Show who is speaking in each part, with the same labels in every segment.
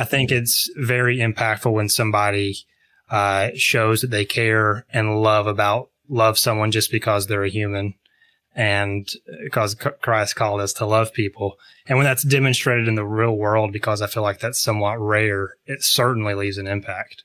Speaker 1: I think it's very impactful when somebody uh, shows that they care and love about love someone just because they're a human and because Christ called us to love people. And when that's demonstrated in the real world, because I feel like that's somewhat rare, it certainly leaves an impact.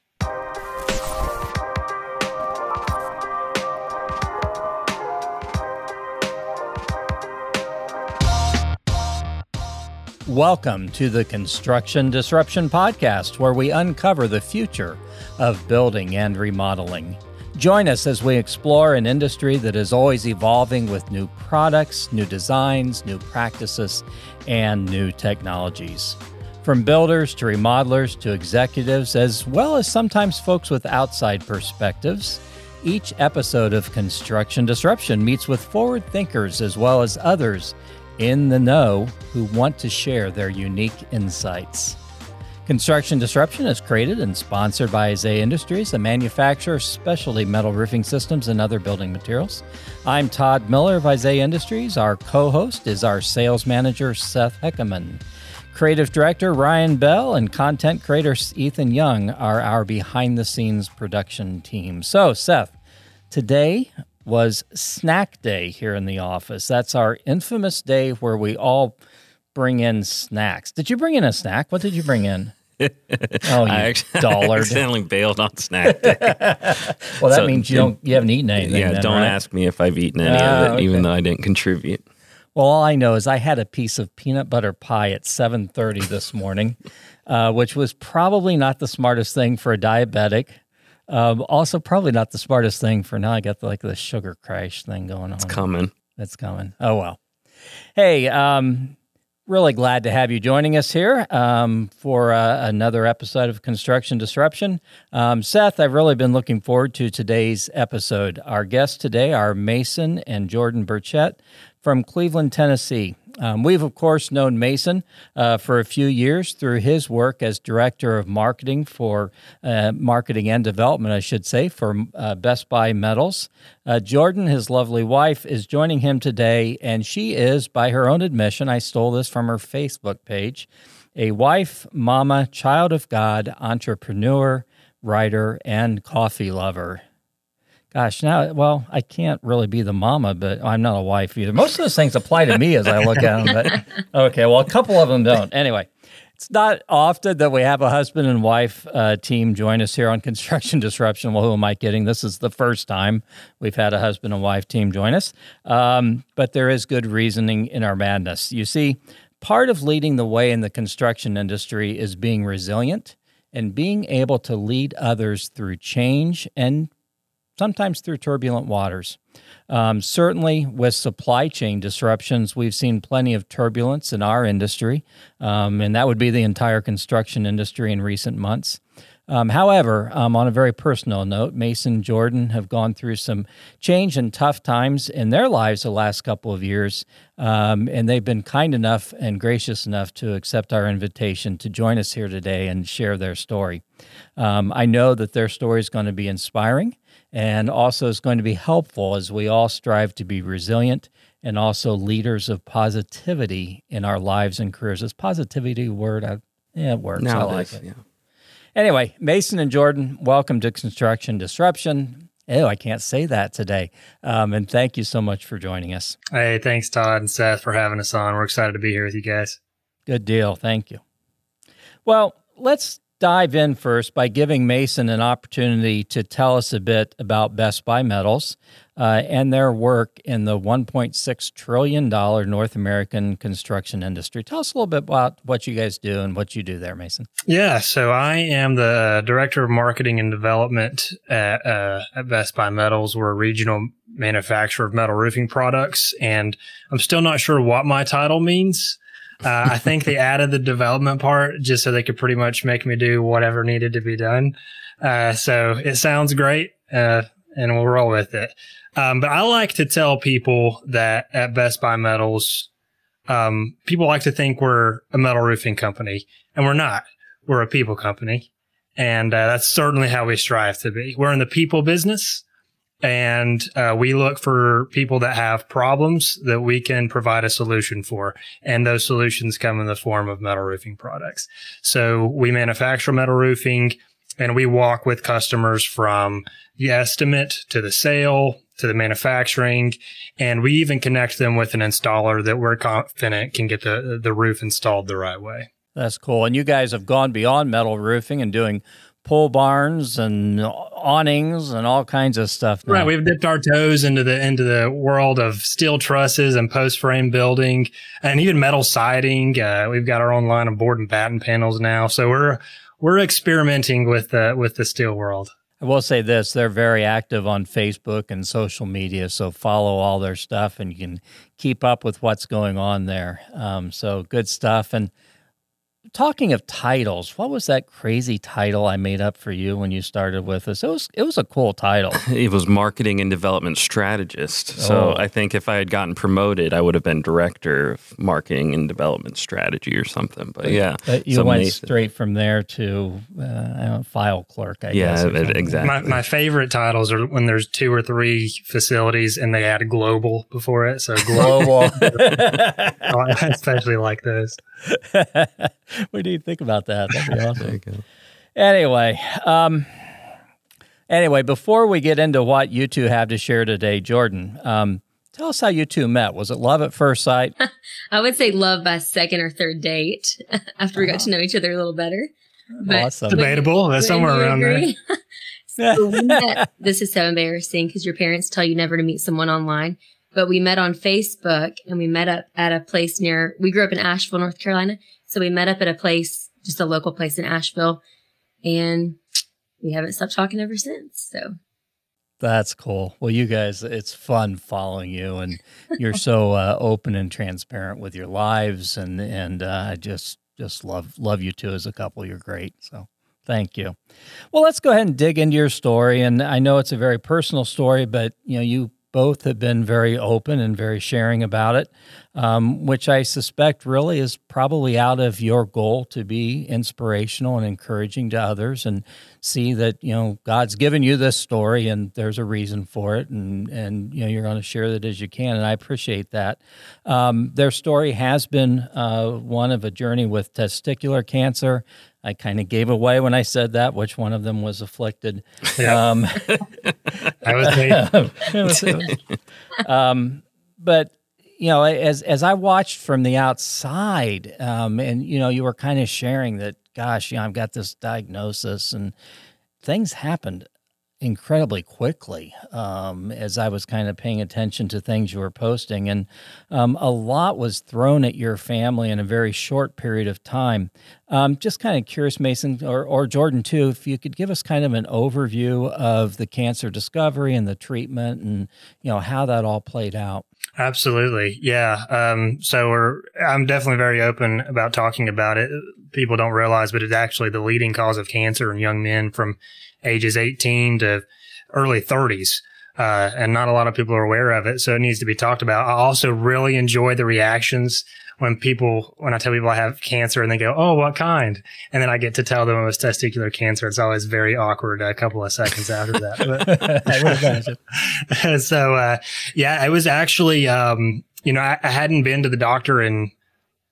Speaker 2: Welcome to the Construction Disruption Podcast, where we uncover the future of building and remodeling. Join us as we explore an industry that is always evolving with new products, new designs, new practices, and new technologies. From builders to remodelers to executives, as well as sometimes folks with outside perspectives, each episode of Construction Disruption meets with forward thinkers as well as others in the know who want to share their unique insights. Construction Disruption is created and sponsored by Isaiah Industries, a manufacturer of specialty metal roofing systems and other building materials. I'm Todd Miller of Isaiah Industries. Our co host is our sales manager, Seth Heckerman. Creative director Ryan Bell and content creator Ethan Young are our behind the scenes production team. So, Seth, today was snack day here in the office. That's our infamous day where we all bring in snacks. Did you bring in a snack? What did you bring in?
Speaker 3: oh, you I actually, I accidentally bailed on snack day.
Speaker 2: well, that so, means you don't you haven't eaten anything.
Speaker 3: Yeah,
Speaker 2: then,
Speaker 3: don't
Speaker 2: right?
Speaker 3: ask me if I've eaten any uh, of it, okay. even though I didn't contribute.
Speaker 2: Well, all I know is I had a piece of peanut butter pie at seven thirty this morning, uh, which was probably not the smartest thing for a diabetic. Um, also, probably not the smartest thing for now. I got the, like the sugar crash thing going on.
Speaker 3: It's coming.
Speaker 2: It's coming. Oh well. Hey, um, really glad to have you joining us here um, for uh, another episode of Construction Disruption. Um, Seth, I've really been looking forward to today's episode. Our guests today are Mason and Jordan Burchett from Cleveland, Tennessee. Um, we've, of course, known Mason uh, for a few years through his work as director of marketing for uh, marketing and development, I should say, for uh, Best Buy Metals. Uh, Jordan, his lovely wife, is joining him today, and she is, by her own admission, I stole this from her Facebook page, a wife, mama, child of God, entrepreneur, writer, and coffee lover. Gosh, now, well, I can't really be the mama, but I'm not a wife either. Most of those things apply to me as I look at them. But okay, well, a couple of them don't. Anyway, it's not often that we have a husband and wife uh, team join us here on Construction Disruption. Well, who am I kidding? This is the first time we've had a husband and wife team join us. Um, but there is good reasoning in our madness. You see, part of leading the way in the construction industry is being resilient and being able to lead others through change and sometimes through turbulent waters. Um, certainly, with supply chain disruptions, we've seen plenty of turbulence in our industry, um, and that would be the entire construction industry in recent months. Um, however, um, on a very personal note, Mason Jordan have gone through some change and tough times in their lives the last couple of years, um, and they've been kind enough and gracious enough to accept our invitation to join us here today and share their story. Um, I know that their story is going to be inspiring and also is going to be helpful as we all strive to be resilient and also leaders of positivity in our lives and careers. Is positivity a word? I, yeah, it works. I like it. Yeah. Anyway, Mason and Jordan, welcome to Construction Disruption. Oh, I can't say that today. Um, and thank you so much for joining us.
Speaker 1: Hey, thanks, Todd and Seth, for having us on. We're excited to be here with you guys.
Speaker 2: Good deal. Thank you. Well, let's dive in first by giving Mason an opportunity to tell us a bit about Best Buy Metals uh, and their work in the $1.6 trillion North American construction industry. Tell us a little bit about what you guys do and what you do there, Mason.
Speaker 1: Yeah, so I am the Director of Marketing and Development at, uh, at Best Buy Metals. We're a regional manufacturer of metal roofing products, and I'm still not sure what my title means. Uh, I think they added the development part just so they could pretty much make me do whatever needed to be done. Uh, so it sounds great, uh, and we'll roll with it. Um, but I like to tell people that at Best Buy Metals, um, people like to think we're a metal roofing company, and we're not. We're a people company. And uh, that's certainly how we strive to be. We're in the people business. And uh, we look for people that have problems that we can provide a solution for. And those solutions come in the form of metal roofing products. So we manufacture metal roofing and we walk with customers from the estimate to the sale to the manufacturing. And we even connect them with an installer that we're confident can get the, the roof installed the right way.
Speaker 2: That's cool. And you guys have gone beyond metal roofing and doing pole barns and awnings and all kinds of stuff.
Speaker 1: Now. Right, we've dipped our toes into the into the world of steel trusses and post frame building and even metal siding. Uh, we've got our own line of board and batten panels now, so we're we're experimenting with uh, with the steel world.
Speaker 2: I will say this: they're very active on Facebook and social media, so follow all their stuff and you can keep up with what's going on there. Um, so good stuff and talking of titles, what was that crazy title I made up for you when you started with us? It was it was a cool title.
Speaker 3: it was marketing and development strategist. So oh. I think if I had gotten promoted, I would have been director of marketing and development strategy or something. But yeah,
Speaker 2: but you went straight from there to uh, know, file clerk. I
Speaker 3: yeah,
Speaker 2: guess,
Speaker 3: exactly.
Speaker 1: My, my favorite titles are when there's two or three facilities and they add global before it. So global, I especially like those.
Speaker 2: We need to think about that. That'd be awesome. anyway, um, anyway, before we get into what you two have to share today, Jordan, um, tell us how you two met. Was it love at first sight?
Speaker 4: I would say love by second or third date after we got to know each other a little better.
Speaker 1: But awesome. Debatable. That's somewhere around agree? there. so
Speaker 4: met, this is so embarrassing because your parents tell you never to meet someone online but we met on Facebook and we met up at a place near, we grew up in Asheville, North Carolina. So we met up at a place, just a local place in Asheville and we haven't stopped talking ever since. So
Speaker 2: that's cool. Well, you guys, it's fun following you, and you're so uh, open and transparent with your lives, and and uh, I just just love love you two as a couple. You're great. So thank you. Well, let's go ahead and dig into your story, and I know it's a very personal story, but you know you both have been very open and very sharing about it, um, which I suspect really is probably out of your goal to be inspirational and encouraging to others and see that you know God's given you this story and there's a reason for it, and and you know you're going to share that as you can, and I appreciate that. Um, their story has been uh, one of a journey with testicular cancer. I kind of gave away when I said that which one of them was afflicted. Yeah. Um, I was um, but you know, as as I watched from the outside, um, and you know, you were kind of sharing that, gosh, you know, I've got this diagnosis, and things happened incredibly quickly um, as I was kind of paying attention to things you were posting. And um, a lot was thrown at your family in a very short period of time. Um, just kind of curious, Mason, or, or Jordan, too, if you could give us kind of an overview of the cancer discovery and the treatment and, you know, how that all played out.
Speaker 1: Absolutely. Yeah. Um, so we're, I'm definitely very open about talking about it. People don't realize, but it's actually the leading cause of cancer in young men from ages 18 to early 30s. Uh, and not a lot of people are aware of it. So it needs to be talked about. I also really enjoy the reactions when people, when I tell people I have cancer and they go, Oh, what kind? And then I get to tell them it was testicular cancer. It's always very awkward a couple of seconds after that. So, uh, yeah, it was actually, um, you know, I, I hadn't been to the doctor in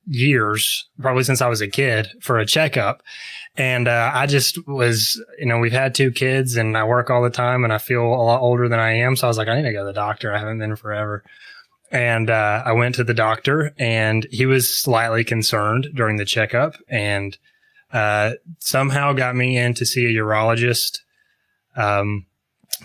Speaker 1: years, probably since I was a kid for a checkup. And uh, I just was, you know, we've had two kids and I work all the time and I feel a lot older than I am. So I was like, I need to go to the doctor. I haven't been forever. And uh, I went to the doctor and he was slightly concerned during the checkup and uh, somehow got me in to see a urologist um,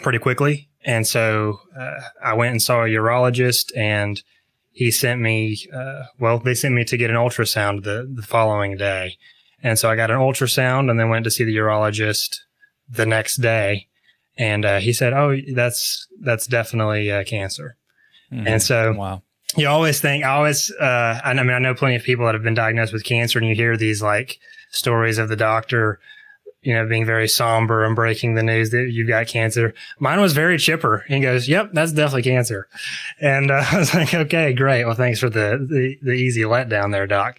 Speaker 1: pretty quickly. And so uh, I went and saw a urologist and he sent me, uh, well, they sent me to get an ultrasound the, the following day. And so I got an ultrasound and then went to see the urologist the next day. And uh, he said, "Oh, that's that's definitely uh, cancer." Mm-hmm. And so, wow, you always think, I always, uh, I mean, I know plenty of people that have been diagnosed with cancer, and you hear these like stories of the doctor, you know, being very somber and breaking the news that you've got cancer. Mine was very chipper. He goes, "Yep, that's definitely cancer," and uh, I was like, "Okay, great. Well, thanks for the the, the easy letdown there, doc."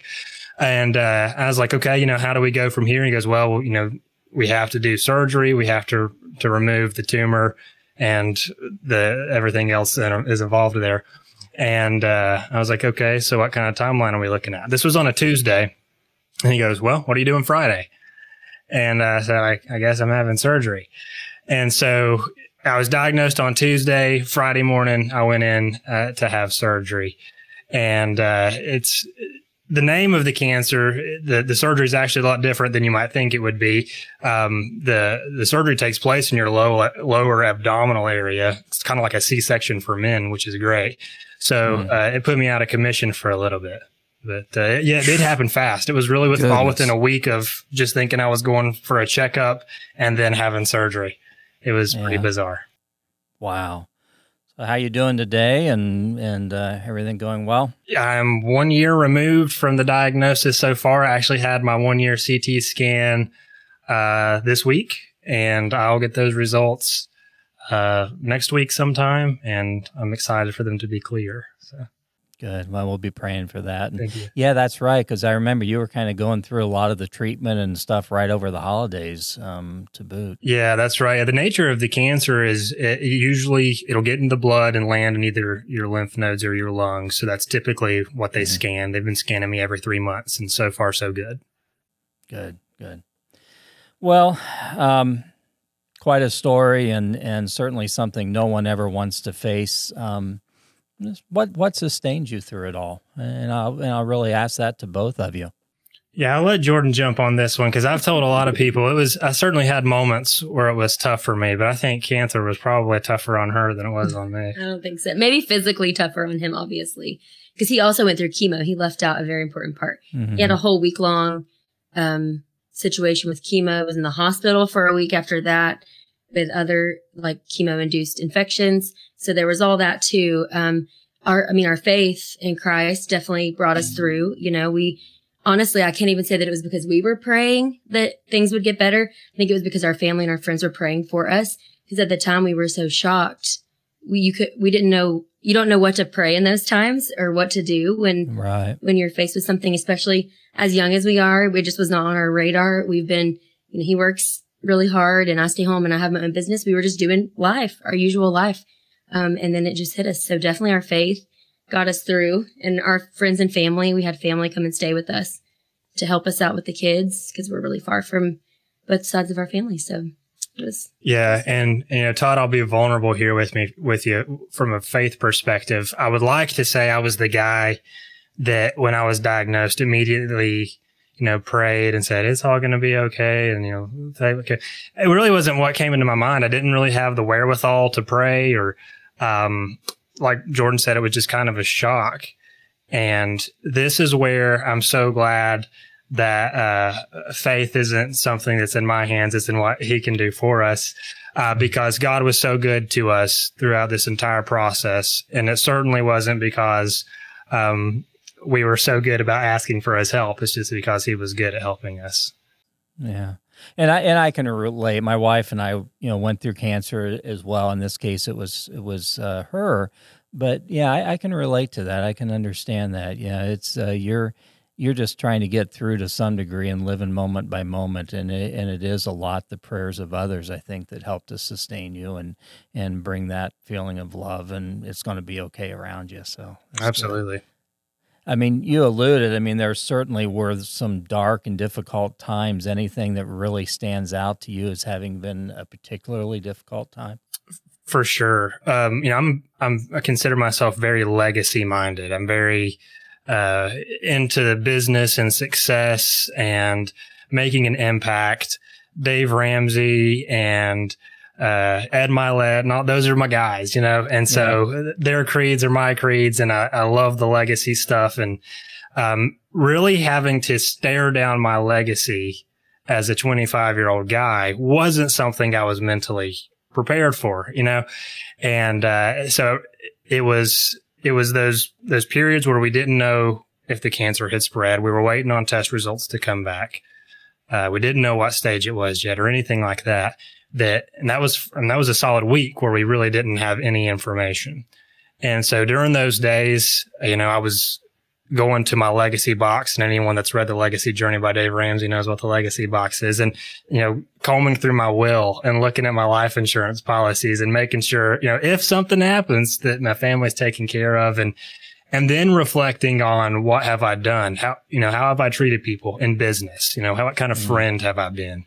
Speaker 1: And uh, I was like, okay, you know, how do we go from here? And he goes, well, you know, we have to do surgery. We have to to remove the tumor, and the everything else that is involved there. And uh, I was like, okay, so what kind of timeline are we looking at? This was on a Tuesday. And he goes, well, what are you doing Friday? And I said, I, I guess I'm having surgery. And so I was diagnosed on Tuesday. Friday morning, I went in uh, to have surgery. And uh, it's the name of the cancer, the, the surgery is actually a lot different than you might think it would be. Um, the, the surgery takes place in your low, lower abdominal area. It's kind of like a C-section for men, which is great. So, mm. uh, it put me out of commission for a little bit. But uh, yeah, it did happen fast. It was really with, all within a week of just thinking I was going for a checkup and then having surgery. It was yeah. pretty bizarre.
Speaker 2: Wow. How you doing today and and uh, everything going well?
Speaker 1: I'm one year removed from the diagnosis so far. I actually had my one year CT scan uh, this week, and I'll get those results uh, next week sometime, and I'm excited for them to be clear. So.
Speaker 2: Good. Well, we'll be praying for that.
Speaker 1: Thank you.
Speaker 2: Yeah, that's right. Because I remember you were kind of going through a lot of the treatment and stuff right over the holidays um, to boot.
Speaker 1: Yeah, that's right. The nature of the cancer is it usually it'll get in the blood and land in either your lymph nodes or your lungs. So that's typically what they mm-hmm. scan. They've been scanning me every three months, and so far so good.
Speaker 2: Good. Good. Well, um, quite a story, and and certainly something no one ever wants to face. Um, what what sustained you through it all? And I'll and I'll really ask that to both of you.
Speaker 1: Yeah, I'll let Jordan jump on this one because I've told a lot of people it was. I certainly had moments where it was tough for me, but I think cancer was probably tougher on her than it was on me.
Speaker 4: I don't think so. Maybe physically tougher on him, obviously, because he also went through chemo. He left out a very important part. Mm-hmm. He had a whole week long um, situation with chemo. Was in the hospital for a week after that with other like chemo induced infections. So there was all that too. Um, our, I mean, our faith in Christ definitely brought us through. You know, we honestly, I can't even say that it was because we were praying that things would get better. I think it was because our family and our friends were praying for us. Because at the time we were so shocked, we you could we didn't know you don't know what to pray in those times or what to do when
Speaker 2: right.
Speaker 4: when you're faced with something, especially as young as we are. It just was not on our radar. We've been, you know, he works really hard and I stay home and I have my own business. We were just doing life, our usual life. Um, and then it just hit us. So definitely our faith got us through and our friends and family, we had family come and stay with us to help us out with the kids because we're really far from both sides of our family. So it was.
Speaker 1: Yeah. And, you know, Todd, I'll be vulnerable here with me, with you from a faith perspective. I would like to say I was the guy that when I was diagnosed immediately you know, prayed and said, it's all going to be okay. And, you know, okay. It really wasn't what came into my mind. I didn't really have the wherewithal to pray or, um, like Jordan said, it was just kind of a shock. And this is where I'm so glad that, uh, faith isn't something that's in my hands. It's in what he can do for us. Uh, because God was so good to us throughout this entire process. And it certainly wasn't because, um, we were so good about asking for his help. It's just because he was good at helping us.
Speaker 2: Yeah. And I and I can relate. My wife and I, you know, went through cancer as well. In this case, it was it was uh, her, but yeah, I, I, can relate to that. I can understand that. Yeah, it's uh, you're you're just trying to get through to some degree and living moment by moment, and it, and it is a lot the prayers of others. I think that help to sustain you and and bring that feeling of love, and it's going to be okay around you. So
Speaker 1: absolutely. Good.
Speaker 2: I mean, you alluded, I mean, there certainly were some dark and difficult times. Anything that really stands out to you as having been a particularly difficult time?
Speaker 1: For sure. Um, you know, I'm, I'm, I consider myself very legacy minded. I'm very, uh, into the business and success and making an impact. Dave Ramsey and, uh, Ed Mylett and all those are my guys, you know, and so yeah. their creeds are my creeds. And I, I love the legacy stuff and, um, really having to stare down my legacy as a 25 year old guy wasn't something I was mentally prepared for, you know, and, uh, so it was, it was those, those periods where we didn't know if the cancer had spread. We were waiting on test results to come back. Uh, we didn't know what stage it was yet or anything like that that, and that was, and that was a solid week where we really didn't have any information. And so during those days, you know, I was going to my legacy box and anyone that's read the legacy journey by Dave Ramsey knows what the legacy box is. And, you know, combing through my will and looking at my life insurance policies and making sure, you know, if something happens that my family's taken care of and, and then reflecting on what have I done? How, you know, how have I treated people in business? You know, how, what kind of mm-hmm. friend have I been?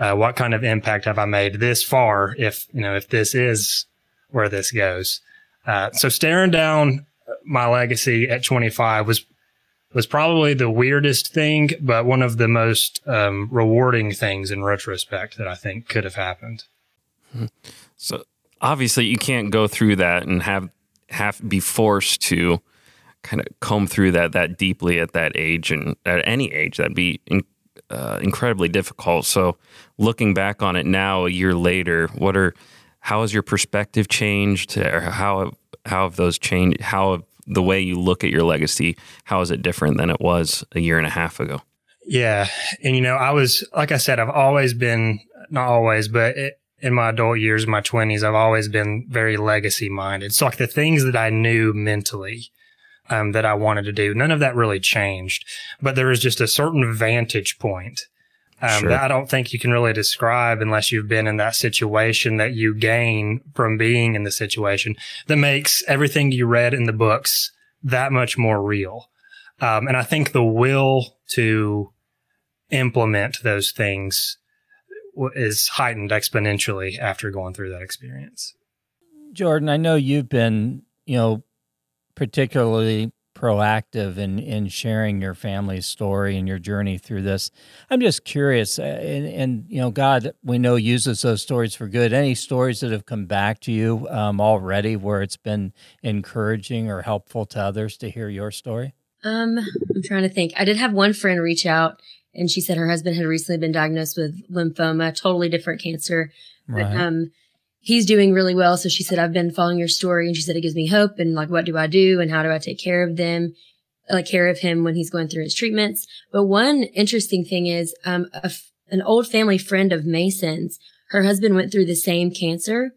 Speaker 1: Uh, what kind of impact have I made this far? If, you know, if this is where this goes. Uh, so staring down my legacy at 25 was was probably the weirdest thing, but one of the most um, rewarding things in retrospect that I think could have happened.
Speaker 3: So obviously, you can't go through that and have have be forced to kind of comb through that that deeply at that age and at any age. That'd be uh, incredibly difficult. So, looking back on it now, a year later, what are how has your perspective changed, or how how have those changed? How have the way you look at your legacy, how is it different than it was a year and a half ago?
Speaker 1: Yeah. And, you know, I was, like I said, I've always been, not always, but it, in my adult years, my 20s, I've always been very legacy minded. So, like the things that I knew mentally, um, that I wanted to do, none of that really changed. But there was just a certain vantage point um, sure. that I don't think you can really describe unless you've been in that situation that you gain from being in the situation that makes everything you read in the books that much more real. Um, and I think the will to implement those things is heightened exponentially after going through that experience.
Speaker 2: Jordan, I know you've been, you know, particularly proactive in in sharing your family's story and your journey through this. I'm just curious, uh, and, and you know, God, we know uses those stories for good. Any stories that have come back to you um, already where it's been encouraging or helpful to others to hear your story?
Speaker 4: Um, I'm trying to think. I did have one friend reach out, and she said her husband had recently been diagnosed with lymphoma, totally different cancer. Right. But, um, he's doing really well. So she said, I've been following your story. And she said, it gives me hope. And like, what do I do? And how do I take care of them? Like care of him when he's going through his treatments. But one interesting thing is, um, an old family friend of Mason's, her husband went through the same cancer,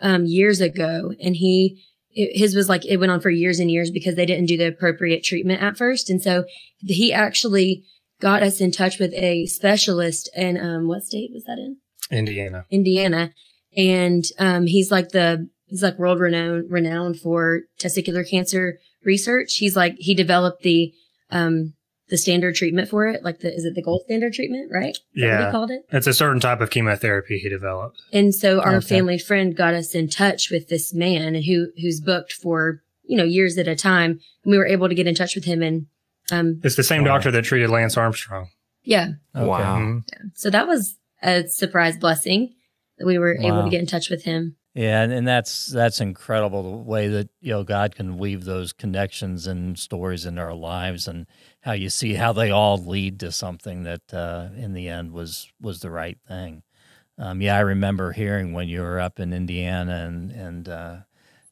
Speaker 4: um, years ago. And he, it, his was like, it went on for years and years because they didn't do the appropriate treatment at first. And so he actually got us in touch with a specialist in, um, what state was that in?
Speaker 1: Indiana.
Speaker 4: Indiana and um, he's like the he's like world renowned renowned for testicular cancer research. He's like he developed the um the standard treatment for it, like the is it the gold standard treatment, right? Is
Speaker 1: yeah,
Speaker 4: he called it.
Speaker 1: It's a certain type of chemotherapy he developed.
Speaker 4: And so our okay. family friend got us in touch with this man who who's booked for you know years at a time, and we were able to get in touch with him. And um,
Speaker 1: it's the same wow. doctor that treated Lance Armstrong.
Speaker 4: Yeah.
Speaker 3: Okay. Wow.
Speaker 1: Mm-hmm.
Speaker 4: Yeah. So that was a surprise blessing that we were wow. able to get in touch with him.
Speaker 2: Yeah, and, and that's that's incredible the way that you know God can weave those connections and stories into our lives, and how you see how they all lead to something that uh, in the end was was the right thing. Um, yeah, I remember hearing when you were up in Indiana, and and uh,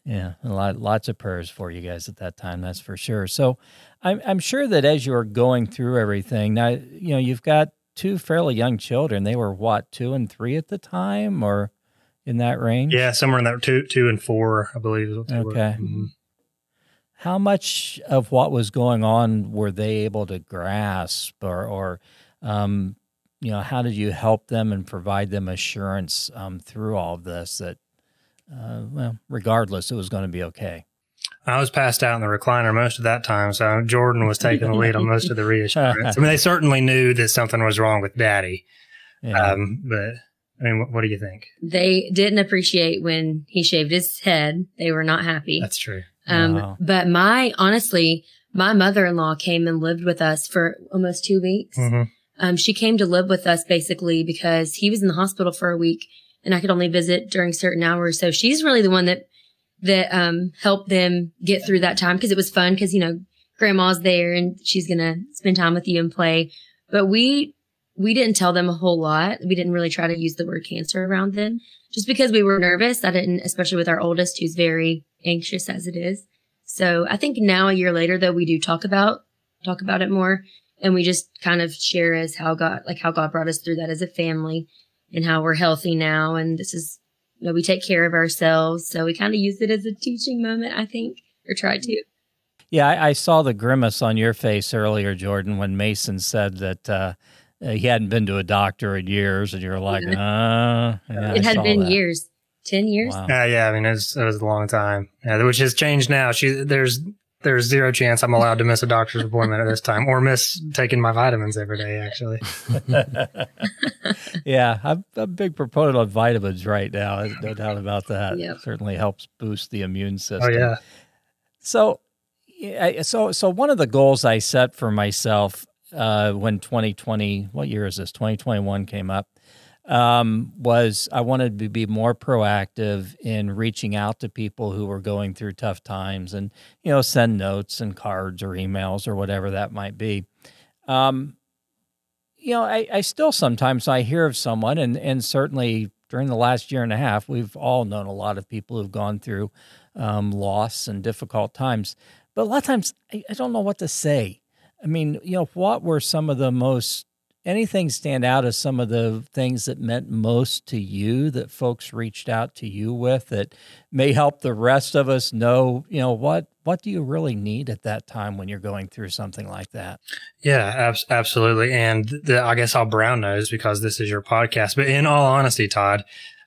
Speaker 2: yeah, a lot lots of prayers for you guys at that time. That's for sure. So, I'm I'm sure that as you're going through everything now, you know you've got two fairly young children. They were what, two and three at the time, or in that range?
Speaker 1: Yeah, somewhere in that two, two and four, I believe.
Speaker 2: okay. Mm-hmm. How much of what was going on were they able to grasp, or, or um, you know, how did you help them and provide them assurance um, through all of this that, uh, well, regardless, it was going to be okay?
Speaker 1: I was passed out in the recliner most of that time, so Jordan was taking the lead on most of the reassurance. I mean, they certainly knew that something was wrong with Daddy, yeah. um, but I mean, what, what, do you think?
Speaker 4: They didn't appreciate when he shaved his head. They were not happy.
Speaker 1: That's true.
Speaker 4: Um, wow. but my honestly, my mother-in-law came and lived with us for almost two weeks. Mm-hmm. Um, she came to live with us basically because he was in the hospital for a week and I could only visit during certain hours. So she's really the one that that um helped them get through that time because it was fun because you know grandma's there and she's gonna spend time with you and play. But we we didn't tell them a whole lot. We didn't really try to use the word cancer around them just because we were nervous. I didn't, especially with our oldest who's very anxious as it is. So I think now a year later though, we do talk about, talk about it more and we just kind of share as how God, like how God brought us through that as a family and how we're healthy now. And this is you know, we take care of ourselves. So we kind of use it as a teaching moment, I think, or try to.
Speaker 2: Yeah, I, I, saw the grimace on your face earlier, Jordan, when Mason said that uh, he hadn't been to a doctor in years, and you're like, uh, yeah,
Speaker 4: it had been that. years. 10 years? Wow.
Speaker 1: Uh, yeah, I mean, it was, it was a long time, yeah, which has changed now. She, there's, there's zero chance I'm allowed to miss a doctor's appointment at this time or miss taking my vitamins every day, actually.
Speaker 2: yeah, I'm a big proponent of vitamins right now. No doubt about that. Yep. certainly helps boost the immune system.
Speaker 1: Oh, yeah.
Speaker 2: So, yeah, so, so one of the goals I set for myself uh, when 2020, what year is this? 2021 came up um, was I wanted to be more proactive in reaching out to people who were going through tough times and, you know, send notes and cards or emails or whatever that might be. Um, you know, I, I still sometimes I hear of someone and, and certainly during the last year and a half, we've all known a lot of people who've gone through um, loss and difficult times. But a lot of times I, I don't know what to say. I mean, you know, what were some of the most anything stand out as some of the things that meant most to you that folks reached out to you with that may help the rest of us know, you know, what what do you really need at that time when you're going through something like that?
Speaker 1: Yeah, ab- absolutely. And the, I guess I'll brown nose because this is your podcast. But in all honesty, Todd,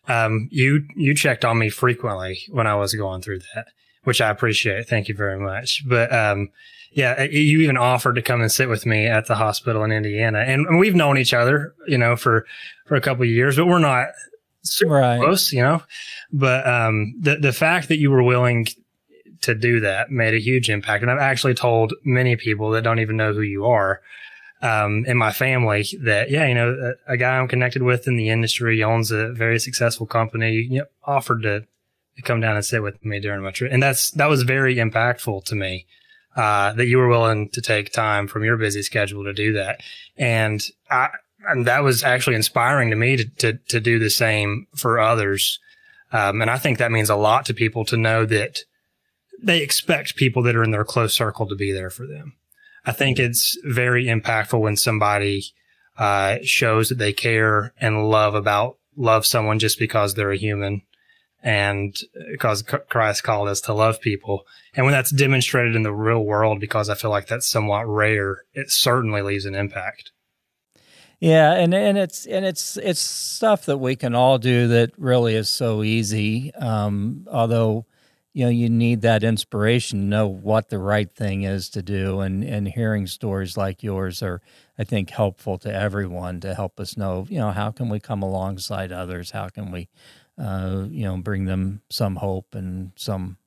Speaker 1: um, you you checked on me frequently when I was going through that, which I appreciate. Thank you very much. But um, yeah, uh, you even offered to come and sit with me at the hospital in Indiana, and, we've known each other, you know, for for a couple of years, but we're not super right. close, you know. But um, the the fact that you were willing to do that made a huge impact, and I've actually told many people that don't even know who you are. Um, in my family that, yeah, you know, a, a, guy I'm connected with in the industry owns a very successful company, you know, offered to, to come down and sit with me during my trip. And that's, that was very impactful to me uh, that you were willing to take time from your busy schedule to do that. And I, and that was actually inspiring to me to, to, to do the same for others. Um, and I think that means a lot to people to know that they expect people that are in their close circle to be there for them. I think it's very impactful when somebody, uh, shows that they care and love about, love someone just because they're a human and because Christ called us to love people. And when that's demonstrated in the real world, because I feel like that's somewhat rare, it certainly leaves an impact.
Speaker 2: Yeah, and and it's and it's it's stuff that we can all do that really is so easy. Um, although, you know, you need that inspiration to know what the right thing is to do, and and hearing stories like yours are, I think, helpful to everyone to help us know, you know, how can we come alongside others? How can we uh, you know, bring them some hope and some.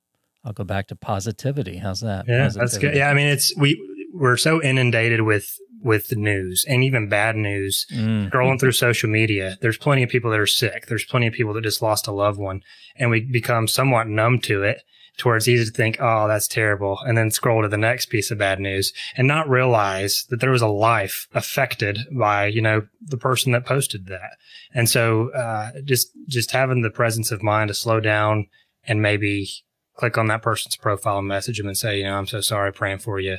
Speaker 2: I'll go back to positivity. How's that?
Speaker 1: Yeah, positivity. that's good. Yeah, I mean, it's we we're so inundated with with the news and even bad news. Mm. Scrolling through social media, there's plenty of people that are sick. There's plenty of people that just lost a loved one, and we become somewhat numb to it to where it's easy to think, oh, that's terrible. And then scroll to the next piece of bad news and not realize that there was a life affected by, you know, the person that posted that. And so, uh, just, just having the presence of mind to slow down and maybe click on that person's profile and message them and say, you know, I'm so sorry, praying for you.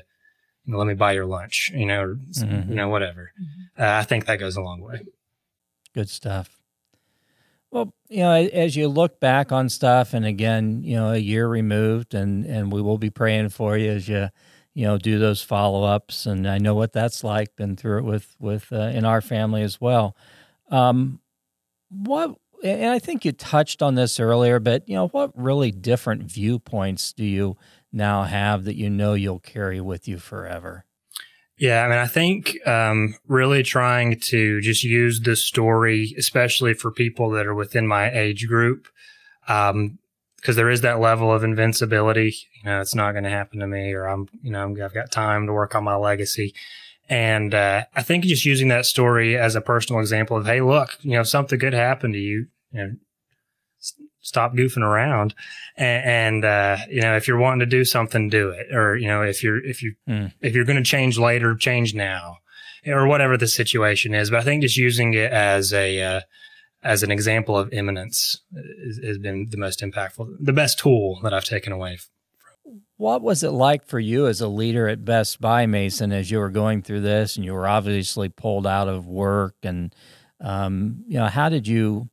Speaker 1: You know, let me buy your lunch, you know, or, mm-hmm. you know, whatever. Mm-hmm. Uh, I think that goes a long way.
Speaker 2: Good stuff. Well, you know, as you look back on stuff, and again, you know, a year removed, and and we will be praying for you as you, you know, do those follow ups. And I know what that's like. Been through it with with uh, in our family as well. Um, what and I think you touched on this earlier, but you know, what really different viewpoints do you now have that you know you'll carry with you forever?
Speaker 1: Yeah, I mean, I think um, really trying to just use this story, especially for people that are within my age group, because um, there is that level of invincibility. You know, it's not going to happen to me, or I'm, you know, I've got time to work on my legacy. And uh, I think just using that story as a personal example of, hey, look, you know, something good happened to you. You know, stop goofing around and, and uh, you know if you're wanting to do something do it or you know if you're if you mm. if you're going to change later change now or whatever the situation is but i think just using it as a uh, as an example of imminence has been the most impactful the best tool that i've taken away from.
Speaker 2: what was it like for you as a leader at Best Buy, Mason, as you were going through this and you were obviously pulled out of work? And, um, you know, how did you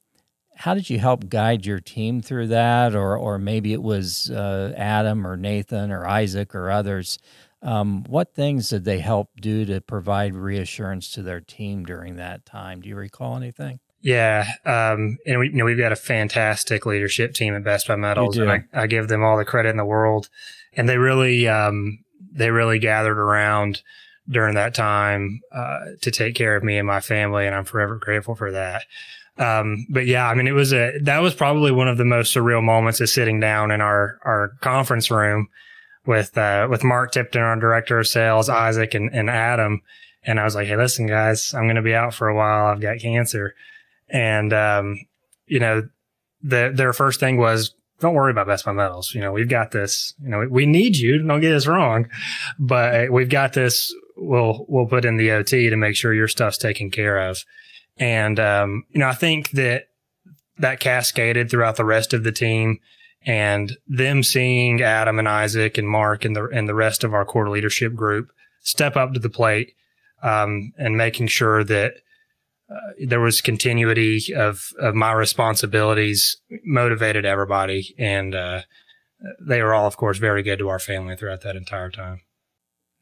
Speaker 2: how did you help guide your team through that, or or maybe it was uh, Adam or Nathan or Isaac or others? Um, what things did they help do to provide reassurance to their team during that time? Do you recall anything?
Speaker 1: Yeah, um, and we you know we've got a fantastic leadership team at Best Buy Metals, and I, I, give them all the credit in the world. And they really um, they really gathered around during that time uh, to take care of me and my family, and I'm forever grateful for that. Um, but yeah, I mean, it was a that was probably one of the most surreal moments of sitting down in our our conference room with uh, with Mark Tipton, our director of sales, Isaac, and, and Adam. And I was like, "Hey, listen, guys, I'm going to be out for a while. I've got cancer." And, um, you know, the, their first thing was, don't worry about Best Buy Metals. You know, we've got this, you know, we need you. Don't get us wrong, but we've got this. We'll, we'll put in the OT to make sure your stuff's taken care of. And, um, you know, I think that that cascaded throughout the rest of the team and them seeing Adam and Isaac and Mark and the, and the rest of our core leadership group step up to the plate, um, and making sure that, uh, there was continuity of, of my responsibilities motivated everybody. And, uh, they were all, of course, very good to our family throughout that entire time.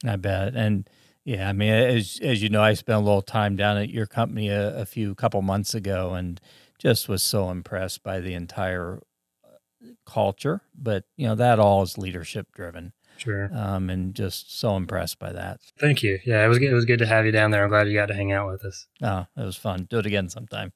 Speaker 2: I bet. And yeah, I mean, as, as you know, I spent a little time down at your company a, a few couple months ago and just was so impressed by the entire uh, culture. But, you know, that all is leadership driven.
Speaker 1: Sure.
Speaker 2: Um, and just so impressed by that.
Speaker 1: Thank you. Yeah, it was good. It was good to have you down there. I'm glad you got to hang out with us.
Speaker 2: Oh, it was fun. Do it again sometime.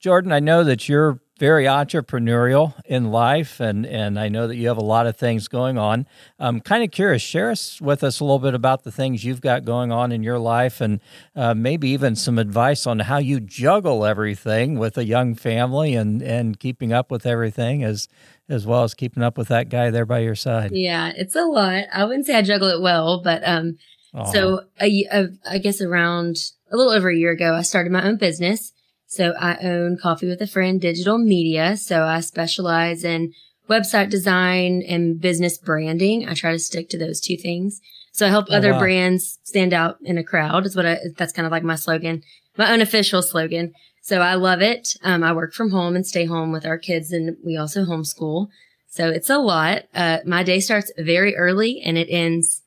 Speaker 2: Jordan, I know that you're very entrepreneurial in life, and, and I know that you have a lot of things going on. I'm kind of curious, share us with us a little bit about the things you've got going on in your life, and uh, maybe even some advice on how you juggle everything with a young family and, and keeping up with everything as as well as keeping up with that guy there by your side.
Speaker 4: Yeah, it's a lot. I wouldn't say I juggle it well, but um, Aww. so a, a, I guess around a little over a year ago, I started my own business. So I own Coffee with a Friend digital media. So I specialize in website design and business branding. I try to stick to those two things. So I help oh, other wow. brands stand out in a crowd is what I, that's kind of like my slogan, my unofficial slogan. So I love it. Um, I work from home and stay home with our kids and we also homeschool. So it's a lot. Uh, my day starts very early and it ends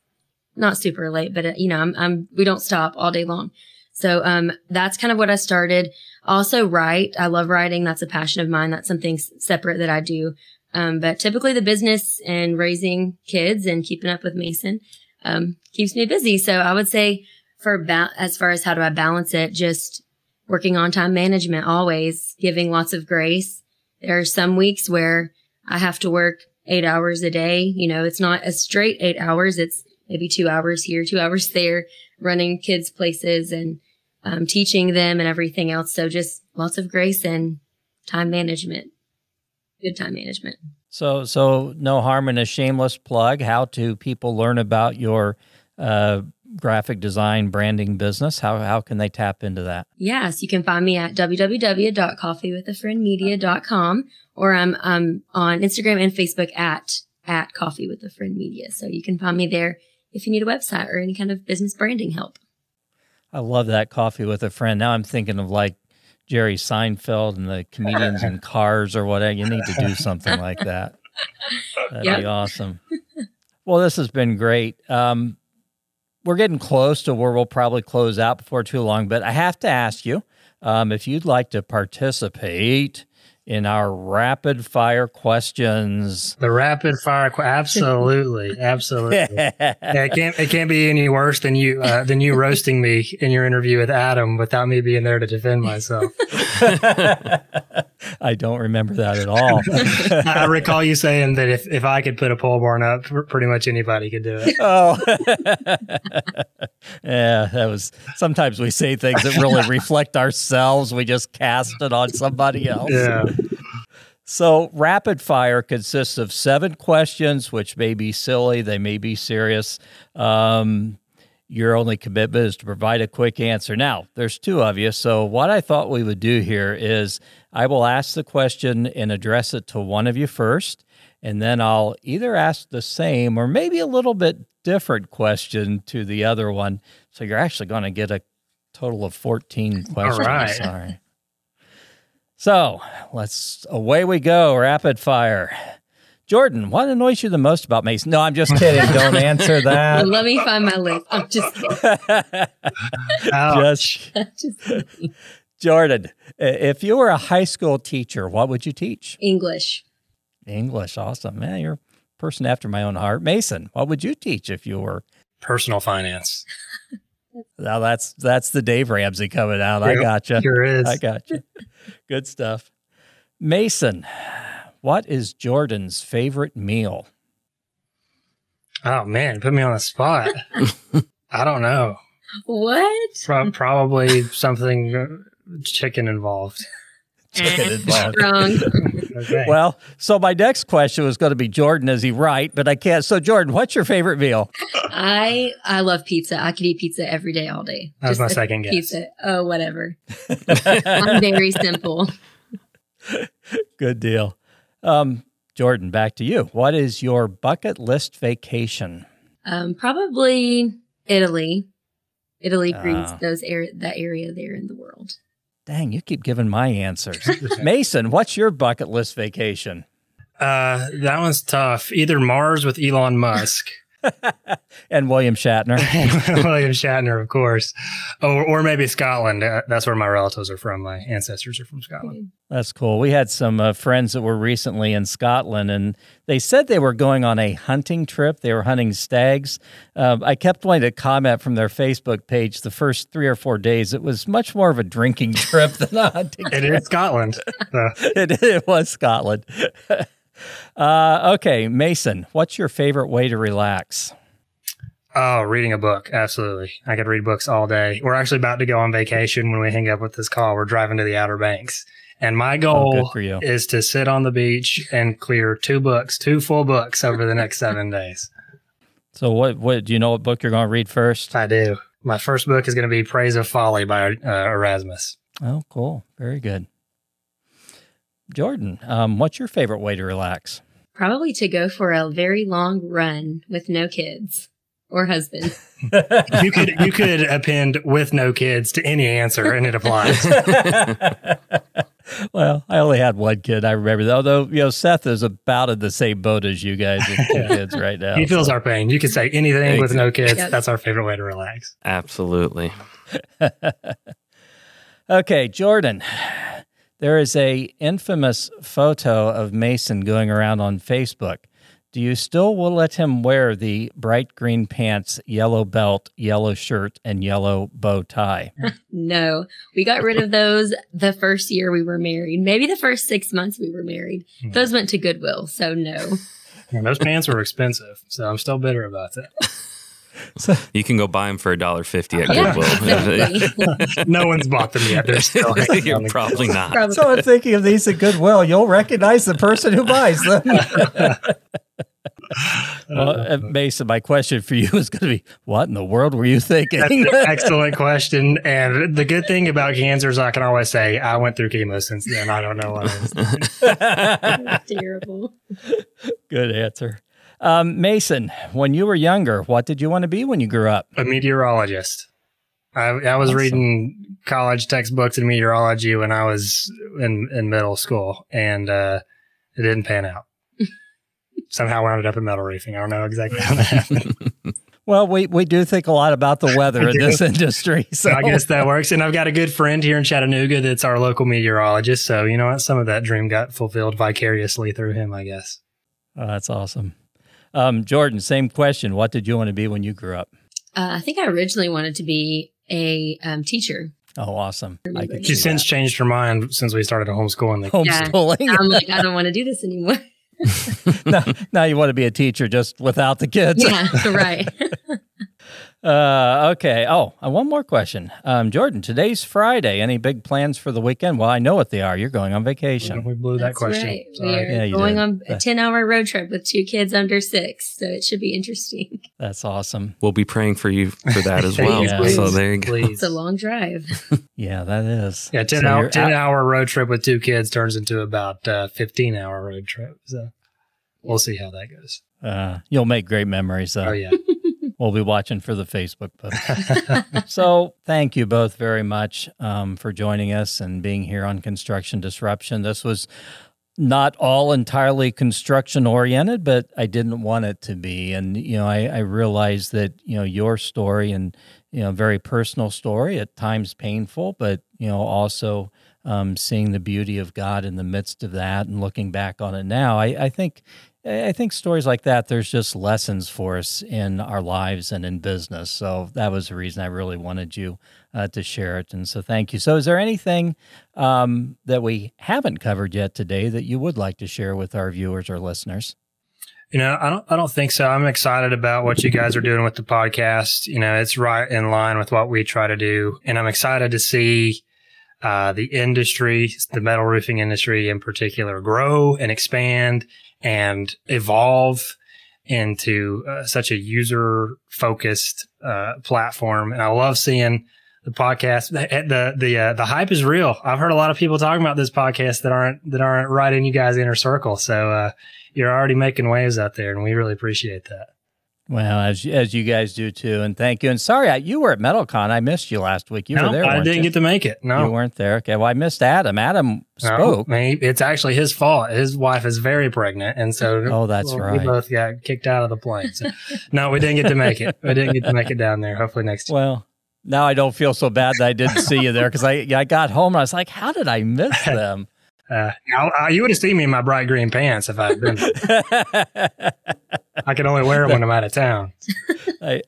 Speaker 4: not super late, but uh, you know, I'm, I'm, we don't stop all day long. So, um, that's kind of what I started. Also write. I love writing. That's a passion of mine. That's something separate that I do. Um, but typically the business and raising kids and keeping up with Mason, um, keeps me busy. So I would say for ba- as far as how do I balance it, just working on time management, always giving lots of grace. There are some weeks where I have to work eight hours a day. You know, it's not a straight eight hours. It's maybe two hours here, two hours there, running kids places and um, teaching them and everything else. So just lots of grace and time management, good time management.
Speaker 2: So, so no harm in a shameless plug. How do people learn about your uh, graphic design branding business, how, how can they tap into that?
Speaker 4: Yes, you can find me at www.coffeewithafriendmedia.com or I'm um, on Instagram and Facebook at, at Coffee with a Friend Media. So you can find me there if you need a website or any kind of business branding help.
Speaker 2: I love that Coffee with a Friend. Now I'm thinking of like Jerry Seinfeld and the comedians in cars or whatever. You need to do something like that. That'd yep. be awesome. Well, this has been great. Um, we're getting close to where we'll probably close out before too long, but I have to ask you um, if you'd like to participate in our rapid fire questions.
Speaker 1: The rapid fire, absolutely, absolutely. yeah, it can't it can't be any worse than you uh, than you roasting me in your interview with Adam without me being there to defend myself.
Speaker 2: I don't remember that at all.
Speaker 1: I recall you saying that if, if I could put a pole barn up, pretty much anybody could do it.
Speaker 2: Oh, yeah, that was. Sometimes we say things that really reflect ourselves. We just cast it on somebody else.
Speaker 1: Yeah.
Speaker 2: So, rapid fire consists of seven questions, which may be silly, they may be serious. Um, your only commitment is to provide a quick answer. Now, there's two of you. So, what I thought we would do here is I will ask the question and address it to one of you first, and then I'll either ask the same or maybe a little bit different question to the other one. So, you're actually going to get a total of 14 questions.
Speaker 1: All right.
Speaker 2: Sorry. So let's away we go, rapid fire. Jordan, what annoys you the most about Mason? No, I'm just kidding. Don't answer that.
Speaker 4: Let me find my list. I'm just kidding.
Speaker 1: Ouch.
Speaker 2: just
Speaker 4: just kidding.
Speaker 2: Jordan, if you were a high school teacher, what would you teach?
Speaker 4: English.
Speaker 2: English. Awesome. Man, you're a person after my own heart. Mason, what would you teach if you were
Speaker 1: Personal finance.
Speaker 2: now that's that's the Dave Ramsey coming out. I
Speaker 1: Yep,
Speaker 2: gotcha.
Speaker 1: Sure is.
Speaker 2: I gotcha. Good stuff. Mason, what is Jordan's favorite meal?
Speaker 1: Oh man, put me on the spot. I don't know.
Speaker 4: What?
Speaker 1: Pro- probably something uh, chicken involved.
Speaker 2: Chicken involved.
Speaker 4: Wrong.
Speaker 1: Okay.
Speaker 2: Well, so my next question was going to be Jordan, is he right? But I can't. So Jordan, what's your favorite meal?
Speaker 4: I I love pizza. I could eat pizza every day, all day.
Speaker 1: That was my
Speaker 4: a
Speaker 1: second guess.
Speaker 4: Pizza. Oh, whatever. I'm very simple.
Speaker 2: Good deal. Um, Jordan, back to you. What is your bucket list vacation?
Speaker 4: Um, probably Italy. Italy Greece,
Speaker 2: Ah.
Speaker 4: those area that area there in the world.
Speaker 2: Dang, you keep giving my answers. Mason, what's your bucket list vacation?
Speaker 1: Uh, that one's tough. Either Mars with Elon Musk,
Speaker 2: And William Shatner.
Speaker 1: William Shatner, of course, or or maybe Scotland. Uh, that's where my relatives are from. My ancestors are from Scotland.
Speaker 2: That's cool. We had some uh, friends that were recently in Scotland, and they said they were going on a hunting trip. They were hunting stags. Um, I kept wanting to comment from their Facebook page the first three or four days. It was much more of a drinking trip than a hunting trip.
Speaker 1: It is Scotland. So,
Speaker 2: it, it was Scotland. Uh, okay, Mason, what's your favorite way to relax?
Speaker 1: oh, reading a book. Absolutely. I could read books all day. We're actually about to go on vacation when we hang up with this call. We're driving to the Outer Banks. And my
Speaker 2: Oh,
Speaker 1: goal
Speaker 2: you.
Speaker 1: is to sit on the beach and clear two books, two full books over the next seven days.
Speaker 2: So, what, what do you know what book you're going to read first?
Speaker 1: I do. My first book is going to be Praise of Folly by uh, Erasmus.
Speaker 2: Oh, cool. Very good. Jordan, um, what's your favorite way to relax?
Speaker 4: Probably to go for a very long run with no kids or husband.
Speaker 1: You could you could append with no kids to any answer and it applies.
Speaker 2: well, I only had one kid. I remember that. Although, you know, Seth is about in the same boat as you guys with two kids right now.
Speaker 1: He feels our pain. You could say anything with no kids.
Speaker 4: Yep.
Speaker 1: That's our favorite way to relax.
Speaker 3: Absolutely.
Speaker 2: Okay, Jordan. There is a infamous photo of Mason going around on Facebook. Do you still will let him wear the bright green pants, yellow belt, yellow shirt, and yellow bow tie?
Speaker 4: No, we got rid of those the first year we were married. Maybe the first six months we were married.
Speaker 1: Hmm.
Speaker 4: Those went to Goodwill. So no.
Speaker 1: And those pants were expensive, so I'm still bitter about that.
Speaker 3: You can go buy them for a dollar fifty at
Speaker 4: Yeah,
Speaker 3: Goodwill.
Speaker 4: exactly.
Speaker 1: No one's bought them yet. They're still
Speaker 3: You're probably not.
Speaker 4: Probably.
Speaker 2: So I'm thinking of these at Goodwill. You'll recognize the person who buys them. well, uh, Mason, my question for you is going to be: What in the world were you thinking?
Speaker 1: That's an excellent question. And the good thing about cancer is I can always say I went through chemo since then. I don't know what I was.
Speaker 4: Terrible.
Speaker 2: Good answer. Um, Mason, when you were younger, what did you want to be when you grew up?
Speaker 1: A meteorologist. I, I was
Speaker 2: Awesome.
Speaker 1: reading college textbooks in meteorology when I was in, in middle school, and uh, it didn't pan out. Somehow wound up in metal roofing. I don't know exactly how that happened.
Speaker 2: Well, we, we do think a lot about the weather in this industry. So
Speaker 1: So I guess that works. And I've got a good friend here in Chattanooga that's our local meteorologist. So, you know what? Some of that dream got fulfilled vicariously through him, I guess.
Speaker 2: Oh, that's awesome. Um, Jordan, same question. What did you want to be when you grew up?
Speaker 4: Uh, I think I originally wanted to be a um, teacher.
Speaker 2: Oh, awesome. I could
Speaker 1: She's
Speaker 2: see
Speaker 1: since changed her mind since we started homeschooling.
Speaker 2: that.
Speaker 1: The
Speaker 2: homeschooling.
Speaker 4: I'm like, I don't want to do this anymore.
Speaker 2: now, now you want to be a teacher just without the kids.
Speaker 4: yeah, right.
Speaker 2: Uh, okay. Oh, uh, one more question. Um, Jordan, today's Friday. Any big plans for the weekend? Well, I know what they are. You're going on vacation.
Speaker 1: We blew that
Speaker 4: That's
Speaker 1: question.
Speaker 4: Right. We are
Speaker 2: Yeah,
Speaker 4: going
Speaker 2: did.
Speaker 4: on a 10 hour road trip with two kids under six. So it should be interesting.
Speaker 2: That's awesome.
Speaker 3: We'll be praying for you for that as well.
Speaker 2: Yeah.
Speaker 3: So there you go.
Speaker 1: Please.
Speaker 4: It's a long drive.
Speaker 2: Yeah, that is.
Speaker 1: Yeah, 10
Speaker 2: So
Speaker 1: hour 10
Speaker 2: out-
Speaker 1: hour road trip with two kids turns into about uh, 15 hour road trip. So we'll see how that goes.
Speaker 2: Uh, you'll make great memories, though.
Speaker 1: Oh, yeah.
Speaker 2: We'll be watching for the Facebook post. so, thank you both very much um, for joining us and being here on Construction Disruption. This was not all entirely construction oriented, but I didn't want it to be. And, you know, I, I realized that, you know, your story and, you know, very personal story, at times painful, but, you know, also um, seeing the beauty of God in the midst of that and looking back on it now, I, I think I think stories like that, there's just lessons for us in our lives and in business. So that was the reason I really wanted you uh, to share it. And so thank you. So, is there anything um, that we haven't covered yet today that you would like to share with our viewers or listeners?
Speaker 1: You know, I don't I don't think so. I'm excited about what you guys are doing with the podcast. You know, it's right in line with what we try to do. And I'm excited to see uh, the industry, the metal roofing industry in particular, grow and expand and evolve into uh, such a user focused uh, platform. And I love seeing the podcast. The the the, uh, the, hype is real. I've heard a lot of people talking about this podcast that aren't that aren't right in you guys' inner circle. So uh, you're already making waves out there, and we really appreciate that.
Speaker 2: Well, as as you guys do too, and thank you. And sorry, I, you were at MetalCon. I missed you last week. You
Speaker 1: no,
Speaker 2: were there.
Speaker 1: I didn't
Speaker 2: you?
Speaker 1: get to make it. No,
Speaker 2: you weren't there. Okay. Well, I missed Adam. Adam spoke.
Speaker 1: No, it's actually his fault. His wife is very pregnant, and so
Speaker 2: oh, that's
Speaker 1: well,
Speaker 2: right.
Speaker 1: We both got kicked out of the plane. So, no, we didn't get to make it. We didn't get to make it down there. Hopefully next year.
Speaker 2: Well, now I don't feel so bad that I didn't see you there because I I got home and I was like, how did I miss them?
Speaker 1: Uh, I, I, you would have seen me in my bright green pants if I had been. I can only wear them when I'm out of town.
Speaker 2: I,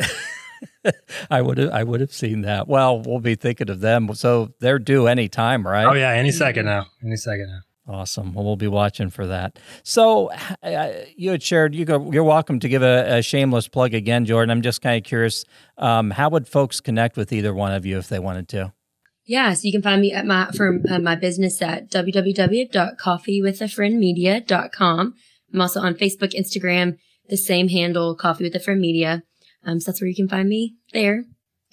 Speaker 2: I would have I would have seen that. Well, we'll be thinking of them. So they're due any time, right?
Speaker 1: Oh yeah, any second now. Any second now.
Speaker 2: Awesome. Well, we'll be watching for that. So, uh, you had shared. You go, you're welcome to give a, a, shameless plug again, Jordan. I'm just kind of curious. Um, how would folks connect with either one of you if they wanted to?
Speaker 4: Yeah, so you can find me at my for uh, my business at www.coffeewithafriendmedia.com. I'm also on Facebook, Instagram, the same handle, Coffee with a Friend Media. Um, so that's where you can find me there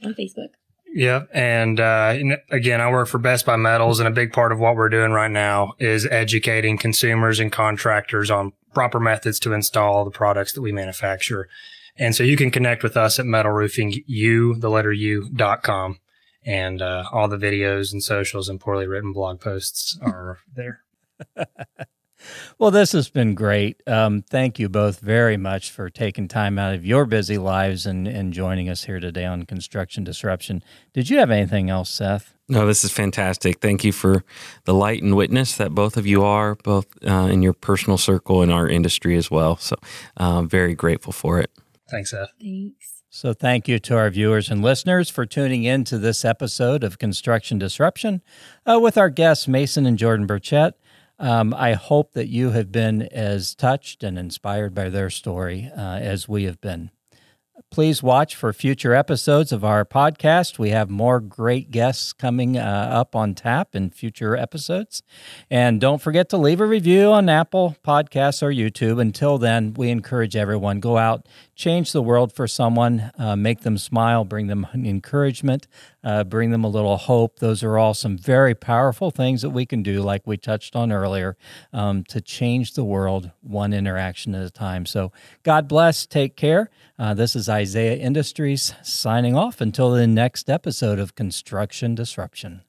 Speaker 4: on Facebook.
Speaker 1: Yep. And uh, again, I work for Best Buy Metals, and a big part of what we're doing right now is educating consumers and contractors on proper methods to install the products that we manufacture. And so you can connect with us at Metal Roofing U, the letter U dot com, and uh, all the videos and socials and poorly written blog posts are there.
Speaker 2: Well, this has been great. Um, thank you both very much for taking time out of your busy lives and, and joining us here today on Construction Disruption. Did you have anything else, Seth?
Speaker 3: No, this is fantastic. Thank you for the light and witness that both of you are, both uh, in your personal circle and our industry as well. So, uh, very grateful for it.
Speaker 1: Thanks, Seth.
Speaker 4: Thanks.
Speaker 2: So, thank you to our viewers and listeners for tuning in to this episode of Construction Disruption uh, with our guests, Mason and Jordan Burchett. Um, I hope that you have been as touched and inspired by their story uh, as we have been. Please watch for future episodes of our podcast. We have more great guests coming uh, up on tap in future episodes. And don't forget to leave a review on Apple Podcasts or YouTube. Until then, we encourage everyone go out, change the world for someone, uh, make them smile, bring them encouragement, uh, bring them a little hope. Those are all some very powerful things that we can do, like we touched on earlier, um, to change the world one interaction at a time. So, God bless. Take care. Uh, this is Isaiah Industries signing off until the next episode of Construction Disruption.